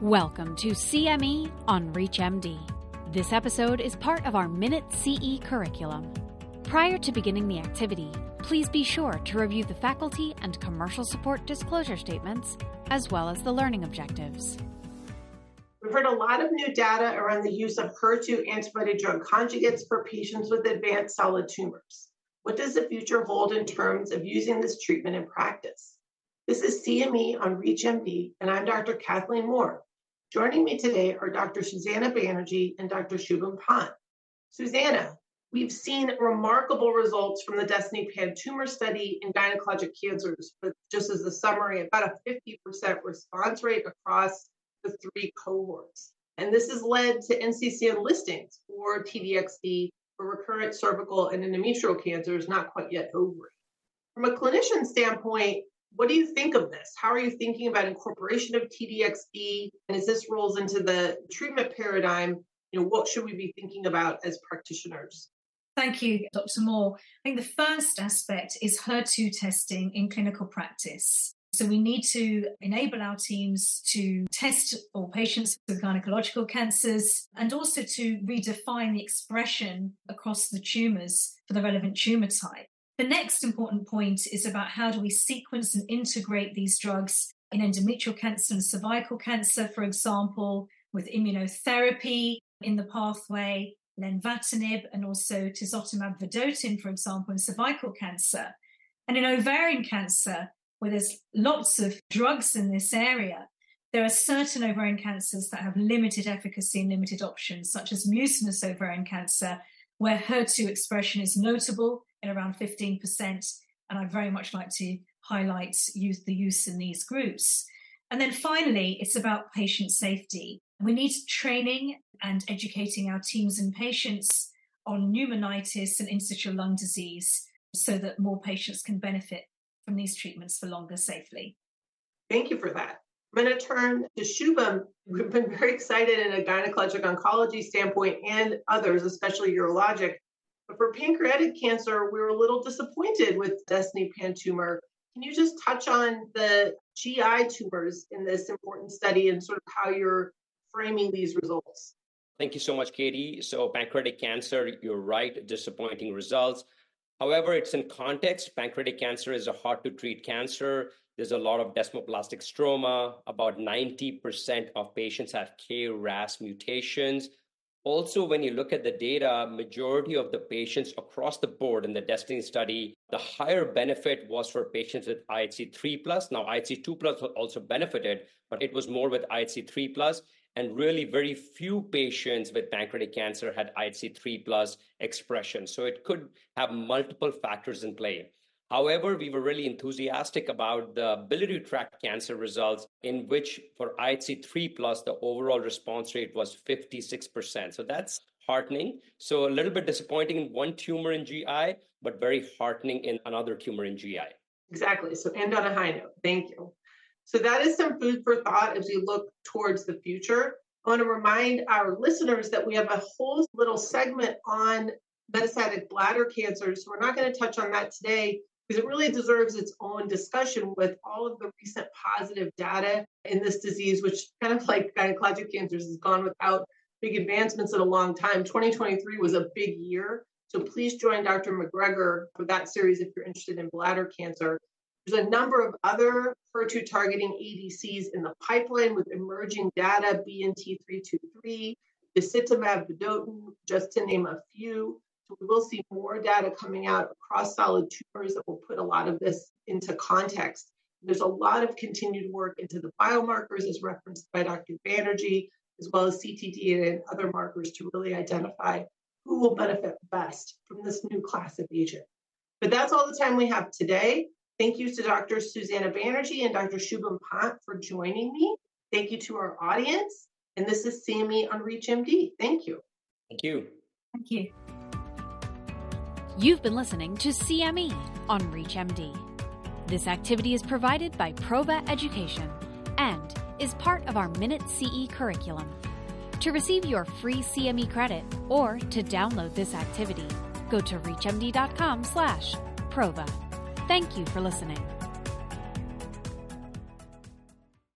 Welcome to CME on ReachMD. This episode is part of our Minute CE curriculum. Prior to beginning the activity, please be sure to review the faculty and commercial support disclosure statements, as well as the learning objectives. We've heard a lot of new data around the use of HER2 antibody drug conjugates for patients with advanced solid tumors. What does the future hold in terms of using this treatment in practice? This is CME on ReachMD, and I'm Dr. Kathleen Moore. Joining me today are Dr. Susana Banerjee and Dr. Shubham Pant. Susana, we've seen remarkable results from the Destiny Pan tumor study in gynecologic cancers, but just as a summary, about a 50% response rate across the three cohorts. And this has led to NCCN listings for TDXD for recurrent cervical and endometrial cancers, not quite yet ovary. From a clinician standpoint, what do you think of this? How are you thinking about incorporation of TDXD? And as this rolls into the treatment paradigm, you know, what should we be thinking about as practitioners? Thank you, Dr. Moore. I think the first aspect is HER2 testing in clinical practice. So we need to enable our teams to test all patients with gynecological cancers and also to redefine the expression across the tumors for the relevant tumor type. The next important point is about how do we sequence and integrate these drugs in endometrial cancer and cervical cancer, for example, with immunotherapy in the pathway, lenvatinib, and also tisotumab vedotin, for example, in cervical cancer. And in ovarian cancer, where there's lots of drugs in this area, there are certain ovarian cancers that have limited efficacy and limited options, such as mucinous ovarian cancer, where HER2 expression is notable around 15%. And I'd very much like to highlight use, the use in these groups. And then finally, it's about patient safety. We need training and educating our teams and patients on pneumonitis and interstitial lung disease so that more patients can benefit from these treatments for longer safely. Thank you for that. I'm going to turn to Shubham. We've been very excited in a gynecologic oncology standpoint and others, especially urologic, but for pancreatic cancer, we were a little disappointed with Destiny Pan tumor. Can you just touch on the GI tumors in this important study and sort of how you're framing these results? Thank you so much, Katie. So, pancreatic cancer, you're right, disappointing results. However, it's in context. Pancreatic cancer is a hard to treat cancer. There's a lot of desmoplastic stroma. About 90% of patients have KRAS mutations. Also, when you look at the data, majority of the patients across the board in the Destiny study, the higher benefit was for patients with IHC 3 plus. Now, IHC 2 plus also benefited, but it was more with IHC 3 plus. and really very few patients with pancreatic cancer had IHC 3 plus expression. So it could have multiple factors in play. However, we were really enthusiastic about the biliary tract cancer results, in which for IHC 3 plus, the overall response rate was 56%. So that's heartening. So a little bit disappointing in one tumor in GI, but very heartening in another tumor in GI. Exactly. So end on a high note. Thank you. So that is some food for thought as we look towards the future. I want to remind our listeners that we have a whole little segment on metastatic bladder cancer. So we're not going to touch on that today, because it really deserves its own discussion with all of the recent positive data in this disease, which kind of like gynecologic cancers has gone without big advancements in a long time. 2023 was a big year. So please join Dr. McGregor for that series if you're interested in bladder cancer. There's a number of other HER2 targeting ADCs in the pipeline with emerging data, BNT323, disitamab vedotin, just to name a few. So we will see more data coming out across solid tumors that will put a lot of this into context. There's a lot of continued work into the biomarkers, as referenced by Dr. Banerjee, as well as ctDNA and other markers to really identify who will benefit best from this new class of agent. But that's all the time we have today. Thank you to Dr. Susana Banerjee and Dr. Shubham Pant for joining me. Thank you to our audience. And this is CME on ReachMD. Thank you. Thank you. Thank you. You've been listening to CME on ReachMD. This activity is provided by Prova Education and is part of our Minute CE curriculum. To receive your free CME credit or to download this activity, go to reachmd.com/prova. Thank you for listening.